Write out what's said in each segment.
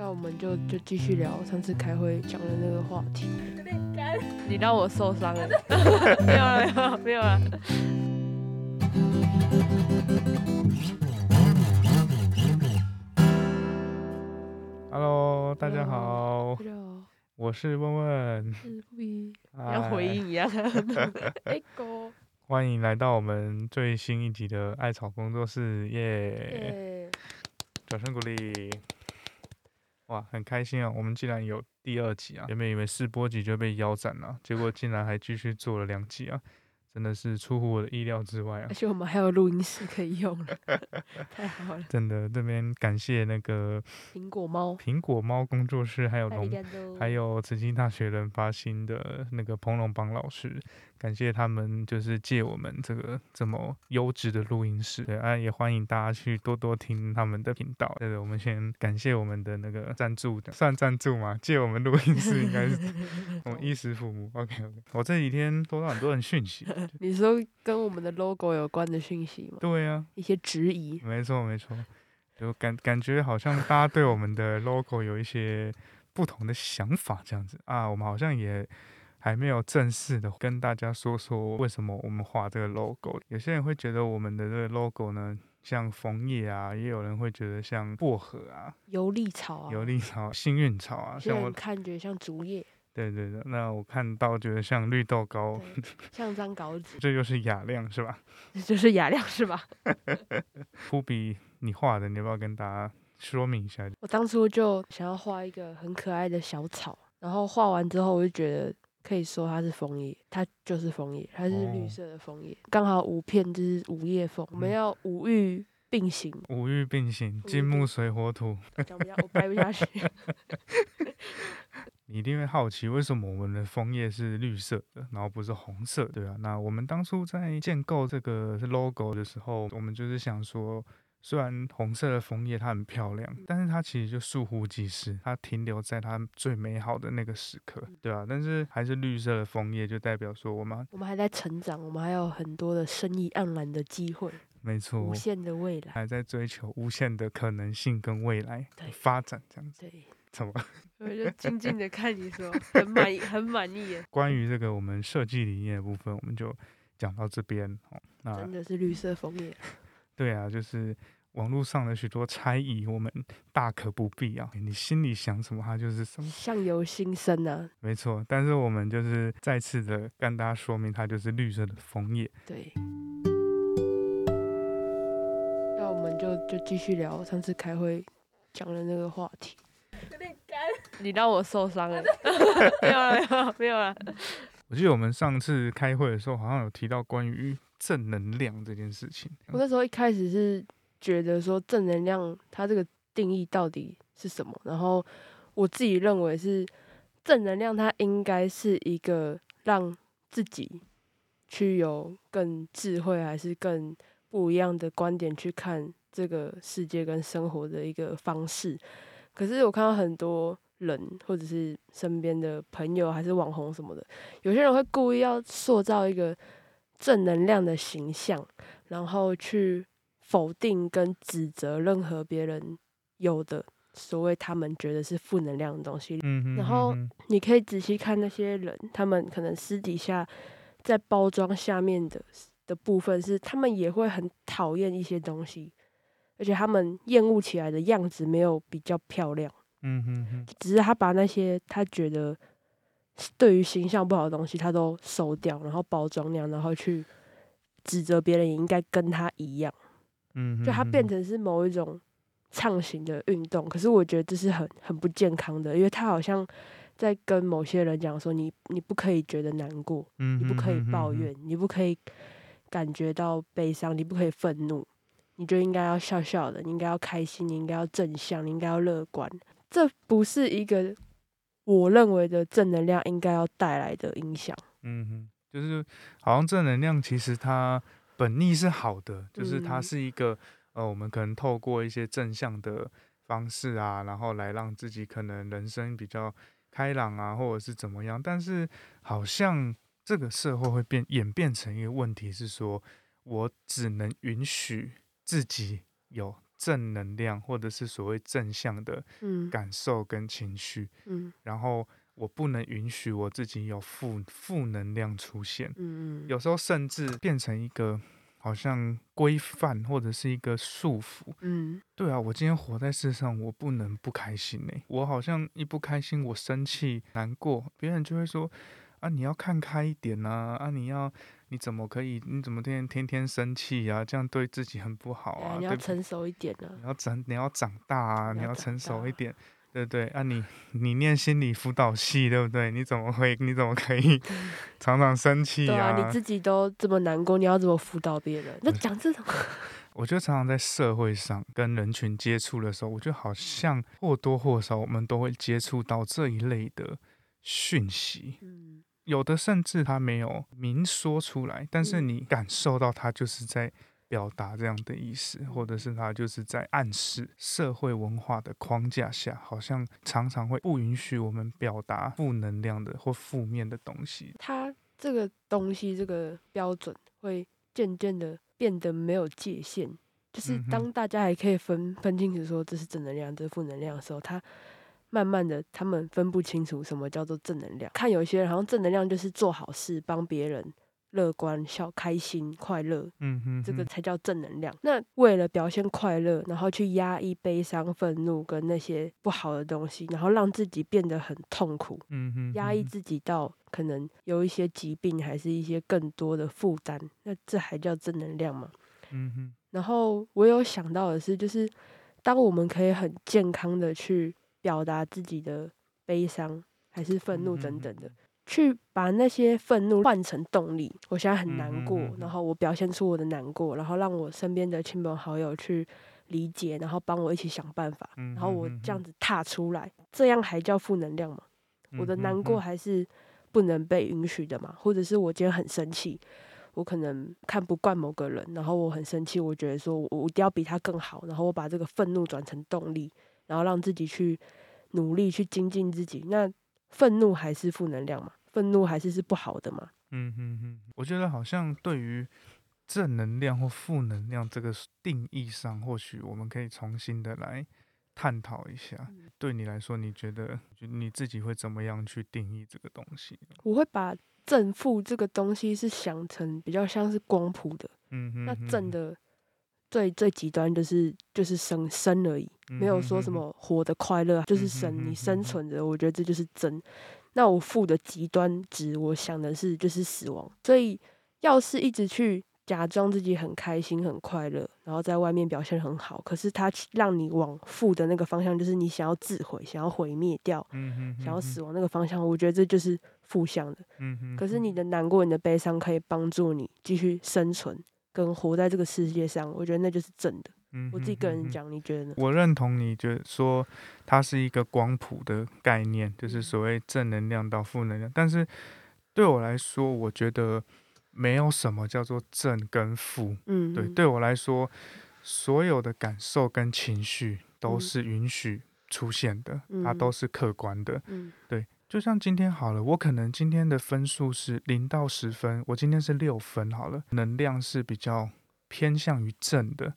那我们就就继续聊上次开会讲的那个话题。有点干。你让我受伤了。没有了，没有了，没有了。Hello，大家好，大家好，我是问问，是布比，嗨像回应一样。哎哥，欢迎来到我们最新一集的艾草工作室，耶！耶，掌声鼓励。哇，很开心啊！我们竟然有第二集啊！原本以为试播集就被腰斩了，结果竟然还继续做了两集啊！真的是出乎我的意料之外啊而！且我们还有录音室可以用了，太好了。真的，这边感谢那个 苹果猫，苹果猫工作室，还有龙还还有慈济大学人发新的那个彭龙邦老师，感谢他们就是借我们这个这么优质的录音室，对啊，也欢迎大家去多多听他们的频道。对的，我们先感谢我们的那个赞助的，算赞助吗？借我们录音室应该是 我们衣食父母。OK OK，我这几天收到很多人讯息，你说跟我们的 logo 有关的讯息吗？对啊，一些质疑，没错没错，就感感觉好像大家对我们的 logo 有一些不同的想法，这样子啊，我们好像也还没有正式的跟大家说说为什么我们画这个 logo。有些人会觉得我们的这个 logo 呢，像枫叶啊，也有人会觉得像薄荷啊、游历草啊，游历草、幸运草啊，像我人看觉得像竹叶，对对对，那我看到觉得像绿豆糕，像张稿纸，这 就是雅量是吧？这就是雅量是吧？扑比你画的，你要不要跟大家说明一下？我当初就想要画一个很可爱的小草，然后画完之后，我就觉得可以说它是枫叶，它就是枫叶，它是绿哦色的枫叶，刚好五片就是五叶枫，我们嗯要五育并行，五育并行，金木水火土。讲不下，我掰不下去。你一定会好奇，为什么我们的枫叶是绿色的，然后不是红色，对啊？那我们当初在建构这个 logo 的时候，我们就是想说，虽然红色的枫叶它很漂亮，但是它其实就倏忽即逝，它停留在它最美好的那个时刻，对啊？但是还是绿色的枫叶，就代表说我们我们还在成长，我们还有很多的生意盎然的机会，没错无，限的未来。还在追求无限的可能性跟未来的发展，这样子。对，怎么？我就静静的看你说，很满意，很满意耶，关于这个我们设计理念的部分，我们就讲到这边哦。那真的是绿色枫叶。对啊，就是网络上的许多猜疑，我们大可不必啊。你心里想什么，它就是什么，相由心生啊，没错。但是我们就是再次的跟大家说明，它就是绿色的枫叶。对。那我们就就继续聊上次开会讲的那个话题。有点干。你让我受伤了。没有了，没有了，没有了。我记得我们上次开会的时候，好像有提到关于正能量这件事情。我那时候一开始是觉得说正能量它这个定义到底是什么，然后我自己认为是正能量，它应该是一个让自己去有更智慧，还是更不一样的观点去看这个世界跟生活的一个方式。可是我看到很多人，或者是身边的朋友，还是网红什么的，有些人会故意要塑造一个正能量的形象，然后去否定跟指责任何别人有的所谓他们觉得是负能量的东西。嗯哼，然后你可以仔细看那些人，他们可能私底下在包装下面的的部分是，他们也会很讨厌一些东西，而且他们厌恶起来的样子没有比较漂亮，嗯哼哼，只是他把那些他觉得对于形象不好的东西，他都收掉，然后包装那样，然后去指责别人也应该跟他一样，嗯，就他变成成是某一种畅行的运动。可是我觉得这是很很不健康的，因为他好像在跟某些人讲说，你你不可以觉得难过，嗯你不可以抱怨，你不可以感觉到悲伤，你不可以愤怒，你就应该要笑笑的，你应该要开心，你应该要正向，你应该要乐观。这不是一个我认为的正能量应该要带来的影响。嗯哼，就是好像正能量其实它本意是好的，就是它嗯是一个、呃，我们可能透过一些正向的方式啊，然后来让自己可能人生比较开朗啊，或者是怎么样。但是好像这个社会会变演变成一个问题是说，我只能允许自己有正能量，或者是所谓正向的嗯。感受跟情绪，嗯。然后我不能允许我自己有负负能量出现，嗯嗯，有时候甚至变成一个好像规范或者是一个束缚。嗯。对啊，我今天活在世上，我不能不开心呢、我好像一不开心，我生气、难过，别人就会说啊，你要看开一点啊，啊，你要你怎么可以，你怎么天天天生气啊？这样对自己很不好啊，你要成熟一点啊你。要长，你要长大啊，你要成熟一点，对不对？啊你，你念心理辅导系，对不对？你怎么会，你怎么可以 常常生气对啊，你自己都这么难过，你要怎么辅导别人？那讲这种，我觉得常常在社会上跟人群接触的时候，我觉得好像或多或少我们都会接触到这一类的讯息，嗯有的甚至他没有明说出来，但是嗯。你感受到他就是在表达这样的意思，或者是他就是在暗示社会文化的框架下，好像常常会不允许我们表达负能量的或负面的东西。他这个东西这个标准会渐渐的变得没有界限，就是当大家还可以分分清楚说这是正能量，这是负能量的时候，它慢慢的他们分不清楚什么叫做正能量。看有些人好像正能量就是做好事，帮别人。乐观、笑、开心、快乐，嗯哼这个才叫正能量。那为了表现快乐，然后去压抑悲伤、愤怒跟那些不好的东西，然后让自己变得很痛苦，嗯哼哼压抑自己到可能有一些疾病，还是一些更多的负担，那这还叫正能量吗？嗯哼然后我有想到的是，就是当我们可以很健康的去表达自己的悲伤还是愤怒等等的，去把那些愤怒换成动力。我现在很难过，然后我表现出我的难过，然后让我身边的亲朋好友去理解，然后帮我一起想办法，嗯然后我这样子踏出来，这样还叫负能量吗？我的难过还是不能被允许的嘛？或者是我今天很生气，我可能看不惯某个人，然后我很生气，我觉得说我我一定要比他更好，然后我把这个愤怒转成动力，然后让自己去努力去精进自己。那愤怒还是负能量嘛？愤怒还是是不好的嘛？嗯哼哼，我觉得好像对于正能量或负能量这个定义上，或许我们可以重新的来探讨一下。嗯对你来说，你觉得就你自己会怎么样去定义这个东西？我会把正负这个东西是想成比较像是光谱的，嗯哼那正的最最极端就是就是生生而已，没有说什么活的快乐，就是生，你生存着，我觉得这就是真。那我负的极端值，我想的是就是死亡。所以要是一直去假装自己很开心、很快乐，然后在外面表现很好，可是它让你往负的那个方向，就是你想要自毁、想要毁灭掉、想要死亡那个方向，我觉得这就是负向的。可是你的难过、你的悲伤可以帮助你继续生存跟活在这个世界上，我觉得那就是正的。嗯我自己个人讲，你觉得呢？我认同你觉得说它是一个光谱的概念，就是嗯所谓正能量到负能量。但是对我来说，我觉得没有什么叫做正跟负。嗯，对，嗯对我来说，所有的感受跟情绪都嗯是允许出现的，它嗯都是客观的。嗯对，就像今天好了，我可能今天的分数是零到十分，我今天是六分好了，能量是比较偏向于正的。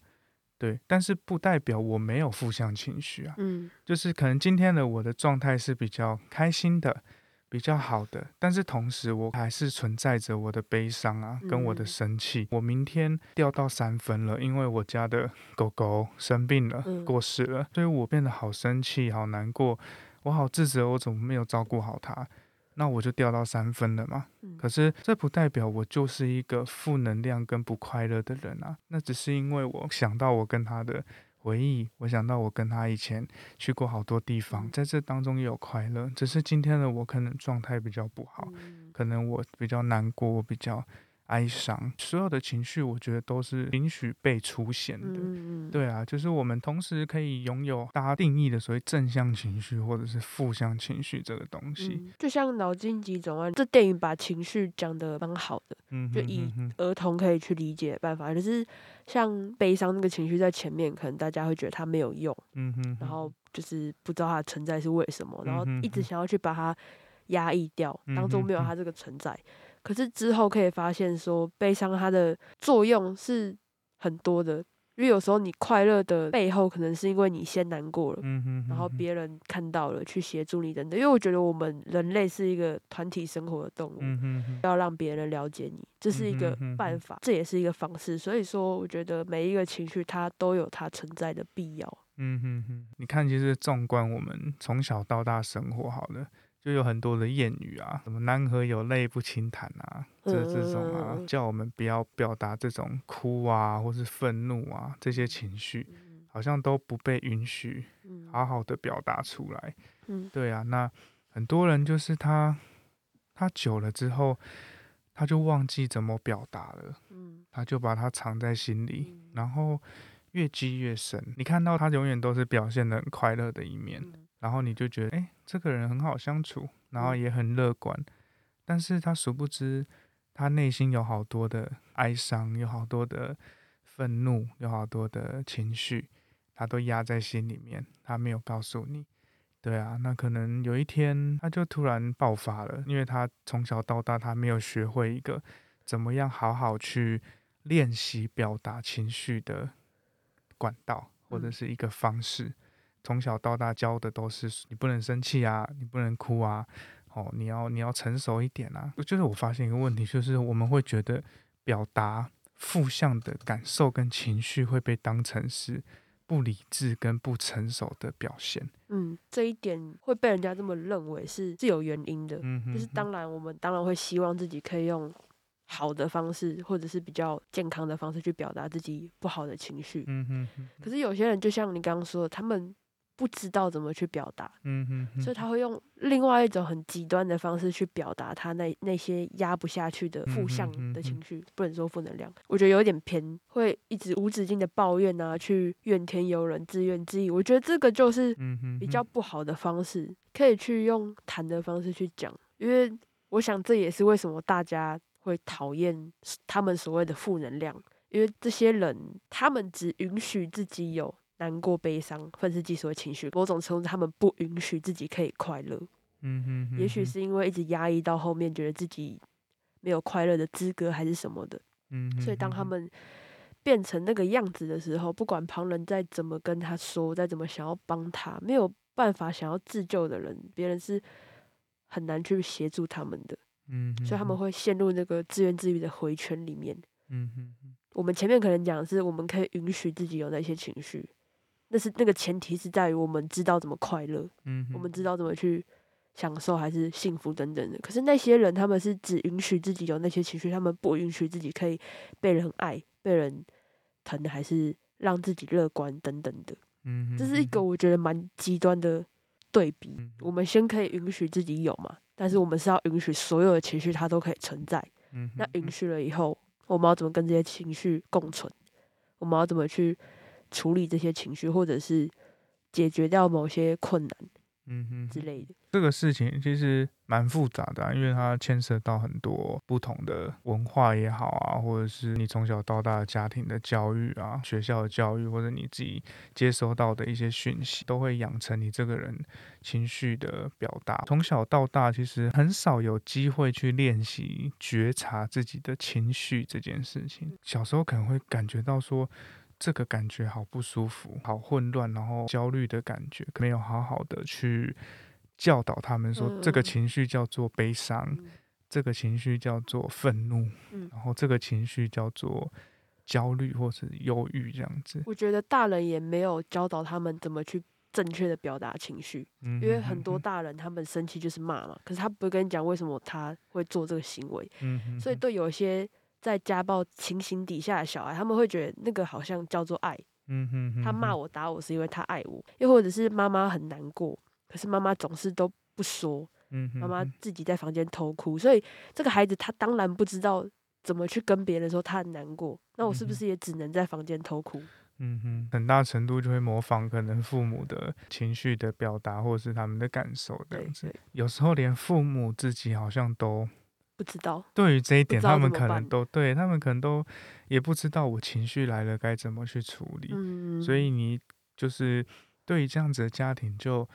对，但是不代表我没有负向情绪啊，嗯就是可能今天的我的状态是比较开心的，比较好的，但是同时我还是存在着我的悲伤啊，跟我的嗯生气。我明天掉到三分了，因为我家的狗狗生病了，嗯过世了，所以我变得好生气，好难过，我好自责，我怎么没有照顾好他？那我就掉到三分了嘛。嗯可是这不代表我就是一个负能量跟不快乐的人啊，那只是因为我想到我跟他的回忆，我想到我跟他以前去过好多地方，嗯在这当中也有快乐，只是今天的我可能状态比较不好，嗯可能我比较难过，我比较哀伤，所有的情绪我觉得都是允许被出现的。嗯嗯，对啊，就是我们同时可以拥有大家定义的所谓正向情绪或者是负向情绪这个东西。嗯，就像脑筋急转弯，这电影把情绪讲的蛮好的，就以儿童可以去理解的办法。可是像悲伤那个情绪在前面，可能大家会觉得它没有用，嗯哼哼，然后就是不知道它的存在是为什么，然后一直想要去把它压抑掉，当做嗯哼哼没有它这个存在。可是之后可以发现说，悲伤它的作用是很多的，因为有时候你快乐的背后，可能是因为你先难过了，嗯哼，然后别人看到了去协助你等等。因为我觉得我们人类是一个团体生活的动物，嗯哼哼，要让别人了解你，这是一个嗯哼哼哼办法，这也是一个方式。所以说，我觉得每一个情绪它都有它存在的必要。嗯哼哼，你看，其实纵观我们从小到大生活，好了，就有很多的谚语啊，什么“南河有泪不轻弹”啊，这这种啊嗯，叫我们不要表达这种哭啊，或是愤怒啊这些情绪，好像都不被允许嗯。好好的表达出来。嗯。对啊，那很多人就是他，他久了之后，他就忘记怎么表达了，嗯。他就把它藏在心里，嗯。然后越积越深。你看到他永远都是表现的很快乐的一面，嗯。然后你就觉得，哎、这个人很好相处，然后嗯也很乐观，但是他殊不知，他内心有好多的哀伤，有好多的愤怒，有好多的情绪，他都压在心里面，他没有告诉你。对啊，那可能有一天他就突然爆发了，因为他从小到大他没有学会一个怎么样好好去练习表达情绪的管道或者嗯是一个方式。从小到大教的都是你不能生气啊，你不能哭啊，哦，你要你要成熟一点啊。就是我发现一个问题，就是我们会觉得表达负向的感受跟情绪会被当成是不理智跟不成熟的表现。嗯，这一点会被人家这么认为是是有原因的。嗯哼就是当然，我们当然会希望自己可以用好的方式，或者是比较健康的方式去表达自己不好的情绪。嗯哼哼，可是有些人就像你刚刚说的，他们不知道怎么去表达，嗯哼哼，所以他会用另外一种很极端的方式去表达他那那些压不下去的负向的情。绪，不能说负能量，我觉得有点偏，会一直无止境的抱怨啊，去怨天尤人、自怨自艾。我觉得这个就是比较不好的方式，可以去用谈的方式去讲，因为我想这也是为什么大家会讨厌他们所谓的负能量，因为这些人他们只允许自己有难过、悲伤、愤世嫉俗的情绪，某种程度他们不允许自己可以快乐。嗯哼哼，也许是因为一直压抑到后面，觉得自己没有快乐的资格还是什么的，嗯哼，所以当他们变成那个样子的时候，不管旁人再怎么跟他说，再怎么想要帮他，没有办法想要自救的人，别人是很难去协助他们的，嗯哼，所以他们会陷入那个自怨自艾的回圈里面。嗯哼哼，我们前面可能讲的是，我们可以允许自己有那些情绪，那是那个前提是在于我们知道怎么快乐，嗯，我们知道怎么去享受还是幸福等等的。可是那些人，他们是只允许自己有那些情绪，他们不允许自己可以被人爱、被人疼，还是让自己乐观等等的。嗯，这是一个我觉得蛮极端的对比。嗯我们先可以允许自己有嘛，但是我们是要允许所有的情绪它都可以存在。嗯，那允许了以后，我们要怎么跟这些情绪共存？我们要怎么去处理这些情绪，或者是解决掉某些困难嗯哼之类的？这个事情其实蛮复杂的、啊，因为它牵涉到很多不同的文化也好啊，或者是你从小到大的家庭的教育啊、学校的教育，或者你自己接收到的一些讯息，都会养成你这个人情绪的表达。从小到大，其实很少有机会去练习觉察自己的情绪这件事情。小时候可能会感觉到说。这个感觉好不舒服，好混乱，然后焦虑的感觉，没有好好的去教导他们说，这个嗯。情绪叫做悲伤，嗯。这个情绪叫做愤怒，嗯。然后这个情绪叫做焦虑或是忧郁这样子。我觉得大人也没有教导他们怎么去正确的表达情绪，嗯因为很多大人他们生气就是骂嘛，可是他不会跟你讲为什么他会做这个行为，所以对有一些在家暴情形底下的小孩，他们会觉得那个好像叫做爱，嗯哼哼他骂我，打我是因为他爱我，又或者是妈妈很难过，可是妈妈总是都不说，嗯哼妈妈自己在房间偷哭，所以这个孩子他当然不知道怎么去跟别人说他很难过，那我是不是也只能在房间偷哭？嗯哼，很大程度就会模仿可能父母的情绪的表达，或者是他们的感受这样子。对，有时候连父母自己好像都不知道，对于这一点，他们可能。都对他们可能都也不知道我情绪来了该怎么去处理。嗯，所以你就是对于这样子的家庭，就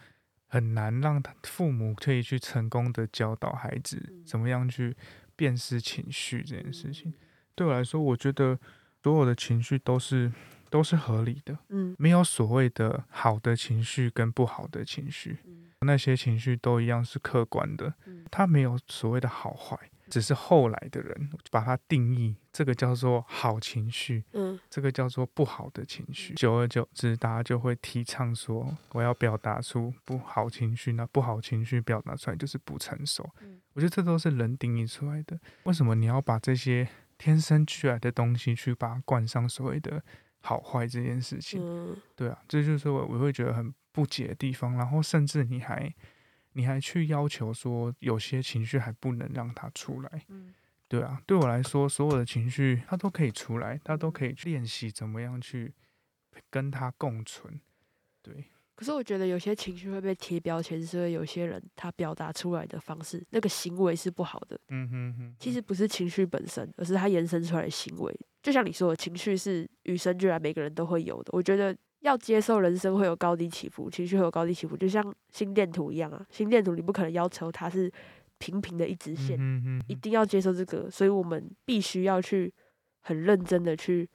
很难让他父母可以去成功的教导孩子嗯怎么样去辨识情绪这件事情。对我来说，我觉得所有的情绪都是都都是合理的，嗯。没有所谓的好的情绪跟不好的情绪，嗯。那些情绪都一样是客观的嗯，它没有所谓的好坏，只是后来的人把它定义，这个叫做好情绪，嗯这个叫做不好的情绪。久而久之，大家就会提倡说，我要表达出不好情绪，那不好情绪表达出来就是不成熟嗯。我觉得这都是人定义出来的。为什么你要把这些天生俱来的东西去把它冠上所谓的好坏这件事情？嗯对啊，这就是我我会觉得很不解的地方。然后甚至你还你还去要求说，有些情绪还不能让它出来。嗯对啊，对我来说，所有的情绪它都可以出来，它都可以练习怎么样去跟它共存。对，可是我觉得有些情绪会被贴标签，是因为有些人他表达出来的方式，那个行为是不好的。嗯哼哼，其实不是情绪本身，而是他延伸出来的行为。就像你说的，情绪是与生俱来，每个人都会有的。我觉得要接受人生会有高低起伏，情绪会有高低起伏，就像心电图一样啊。心电图你不可能要求它是平平的一直线，一定要接受这个。所以我们必须要去很认真的去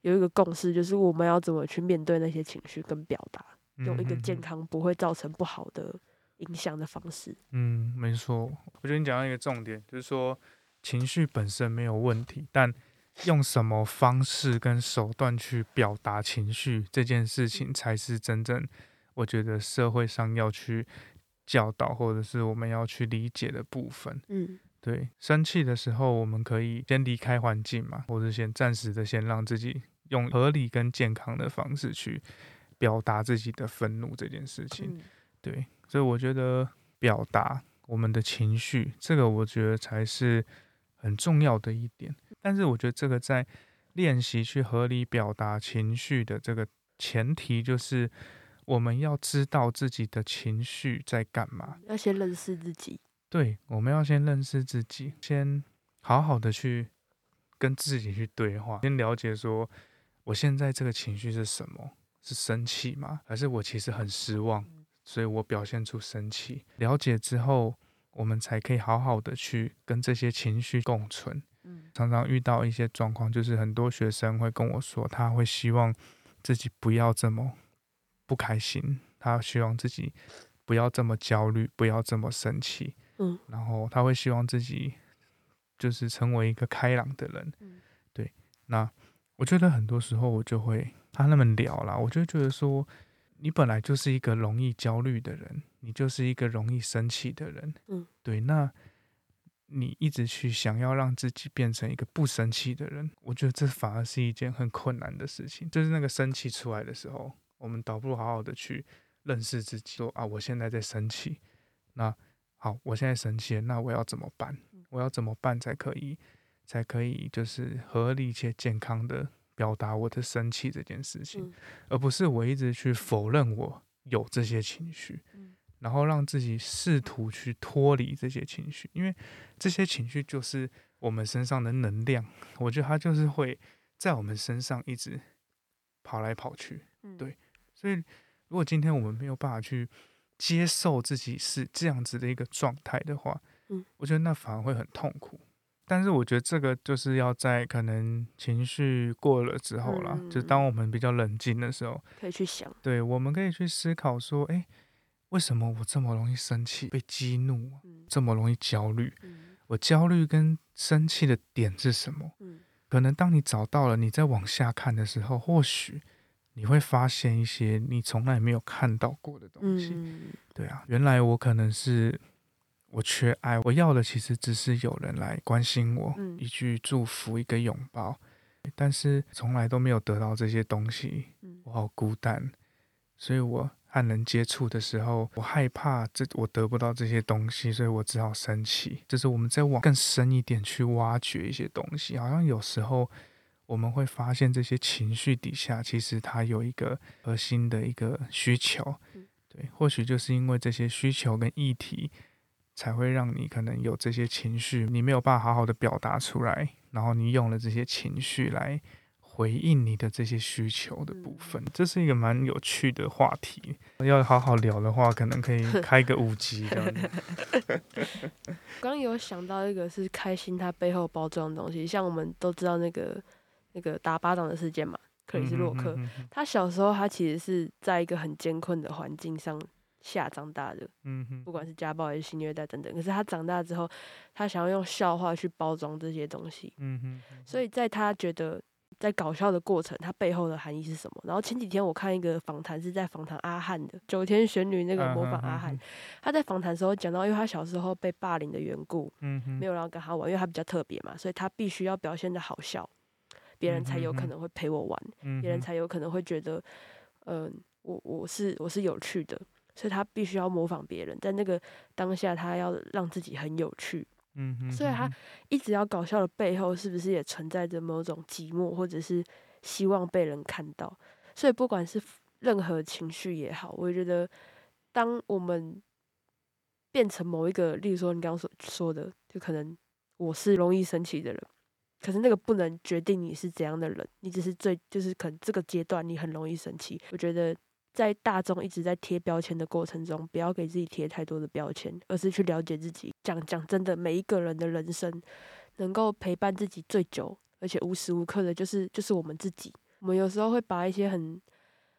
有一个共识，就是我们要怎么去面对那些情绪跟表达，用一个健康不会造成不好的影响的方式。嗯，没错，我觉得你讲到一个重点，就是说情绪本身没有问题，但用什么方式跟手段去表达情绪这件事情，才是真正我觉得社会上要去教导或者是我们要去理解的部分。嗯对，生气的时候，我们可以先离开环境嘛，或者先暂时的先让自己用合理跟健康的方式去表达自己的愤怒这件事情。嗯对，所以我觉得表达我们的情绪，这个我觉得才是很重要的一点。但是我觉得这个在练习去合理表达情绪的这个前提，就是我们要知道自己的情绪在干嘛。要先认识自己。对，我们要先认识自己，先好好的去跟自己去对话，先了解说我现在这个情绪是什么？是生气吗？还是我其实很失望，所以我表现出生气？了解之后，我们才可以好好的去跟这些情绪共存。嗯常常遇到一些状况，就是很多学生会跟我说，他会希望自己不要这么不开心，他希望自己不要这么焦虑，不要这么生气。嗯然后他会希望自己就是成为一个开朗的人。嗯对，那我觉得很多时候我就会他那么聊啦，我就觉得说，你本来就是一个容易焦虑的人，你就是一个容易生气的人。嗯，对，那你一直去想要让自己变成一个不生气的人，我觉得这反而是一件很困难的事情。就是那个生气出来的时候，我们倒不如好好的去认识自己，说啊，我现在在生气，那好，我现在生气了，那我要怎么办？我要怎么办才可以，才可以就是合理且健康的表达我的生气这件事情，嗯而不是我一直去否认我有这些情绪，嗯然后让自己试图去脱离这些情绪，因为这些情绪就是我们身上的能量，我觉得它就是会在我们身上一直跑来跑去，嗯对所以如果今天我们没有办法去接受自己是这样子的一个状态的话，嗯，我觉得那反而会很痛苦。但是我觉得这个就是要在可能情绪过了之后啦，嗯就当我们比较冷静的时候，可以去想。对，我们可以去思考说，诶，为什么我这么容易生气、被激怒，嗯这么容易焦虑？嗯我焦虑跟生气的点是什么？嗯可能当你找到了，你再往下看的时候，或许你会发现一些你从来没有看到过的东西。嗯对啊，原来我可能是我缺爱，我要的其实只是有人来关心我，嗯一句祝福，一个拥抱，但是从来都没有得到这些东西，嗯我好孤单，所以我和人接触的时候，我害怕这我得不到这些东西，所以我只好生气。就是我们再往更深一点去挖掘一些东西，好像有时候我们会发现这些情绪底下，其实它有一个核心的一个需求嗯。对，或许就是因为这些需求跟议题，才会让你可能有这些情绪，你没有办法好好的表达出来，然后你用了这些情绪来回应你的这些需求的部分，这是一个蛮有趣的话题。要好好聊的话，可能可以 开个五集这样子。刚刚有想到一个是开心它背后包装的东西，像我们都知道那个那个打巴掌的事件嘛，克里斯洛克。他小时候他其实是在一个很艰困的环境上下长大的，嗯哼不管是家暴还是性虐待等等。可是他长大之后，他想要用笑话去包装这些东西，嗯哼，所以在他觉得在搞笑的过程，它背后的含义是什么？然后前几天我看一个访谈，是在访谈阿汉的九天玄女那个模仿阿汉，他在访谈时候讲到，因为他小时候被霸凌的缘故，嗯，没有人要跟他玩，因为他比较特别嘛，所以他必须要表现的好笑，别人才有可能会陪我玩，别人才有可能会觉得，嗯、我我是我是有趣的，所以他必须要模仿别人，在那个当下，他要让自己很有趣，嗯哼，所以他一直要搞笑的背后，是不是也存在着某种寂寞，或者是希望被人看到？所以不管是任何情绪也好，我觉得当我们变成某一个，例如说你刚刚所说的，就可能我是容易生气的人，可是那个不能决定你是怎样的人，你只是最就是可能这个阶段你很容易生气。我觉得在大众一直在贴标签的过程中，不要给自己贴太多的标签，而是去了解自己。讲讲真的，每一个人的人生能够陪伴自己最久，而且无时无刻的，就是就是我们自己。我们有时候会把一些很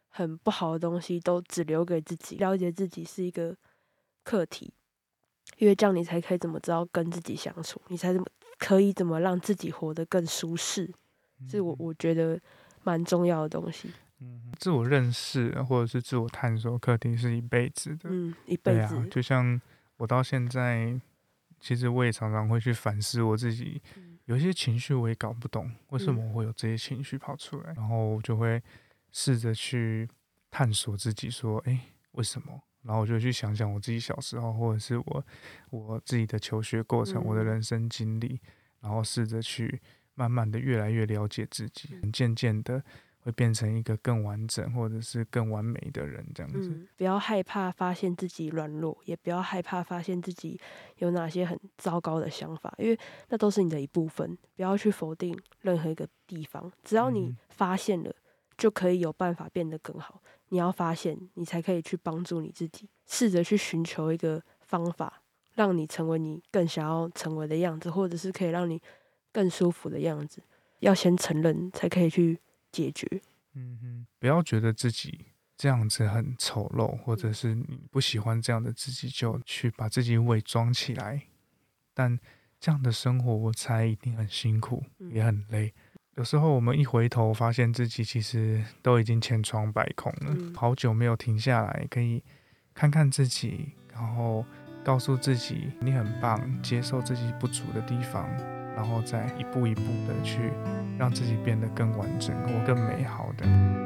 很不好的东西都只留给自己，了解自己是一个课题，因为这样你才可以怎么知道跟自己相处，你才怎么可以怎么让自己活得更舒适，是我我觉得蛮重要的东西。嗯，自我认识或者是自我探索课题是一辈子的。嗯，一。辈子，对啊，就像我到现在，其实我也常常会去反思我自己，嗯有一些情绪我也搞不懂为什么会有这些情绪跑出来，然后我就会试着去探索自己，说，诶，为什么？然后我就去想想我自己小时候，或者是我我自己的求学过程，我的嗯。人生经历，然后试着去慢慢的越来越了解自己，渐渐的会变成一个更完整或者是更完美的人，这样子。嗯，不要害怕发现自己软弱，也不要害怕发现自己有哪些很糟糕的想法，因为那都是你的一部分。不要去否定任何一个地方，只要你嗯发现了，就可以有办法变得更好。你要发现，你才可以去帮助你自己，试着去寻求一个方法，让你成为你更想要成为的样子，或者是可以让你更舒服的样子。要先承认，才可以去解决。嗯哼，不要觉得自己这样子很丑陋，或者是你不喜欢这样的自己，就去把自己伪装起来。但这样的生活，我猜一定很辛苦，嗯也很累。有时候我们一回头，发现自己其实都已经千疮百孔了，嗯好久没有停下来，可以看看自己，然后告诉自己你很棒，接受自己不足的地方，然后再一步一步的去让自己变得更完整或更美好的。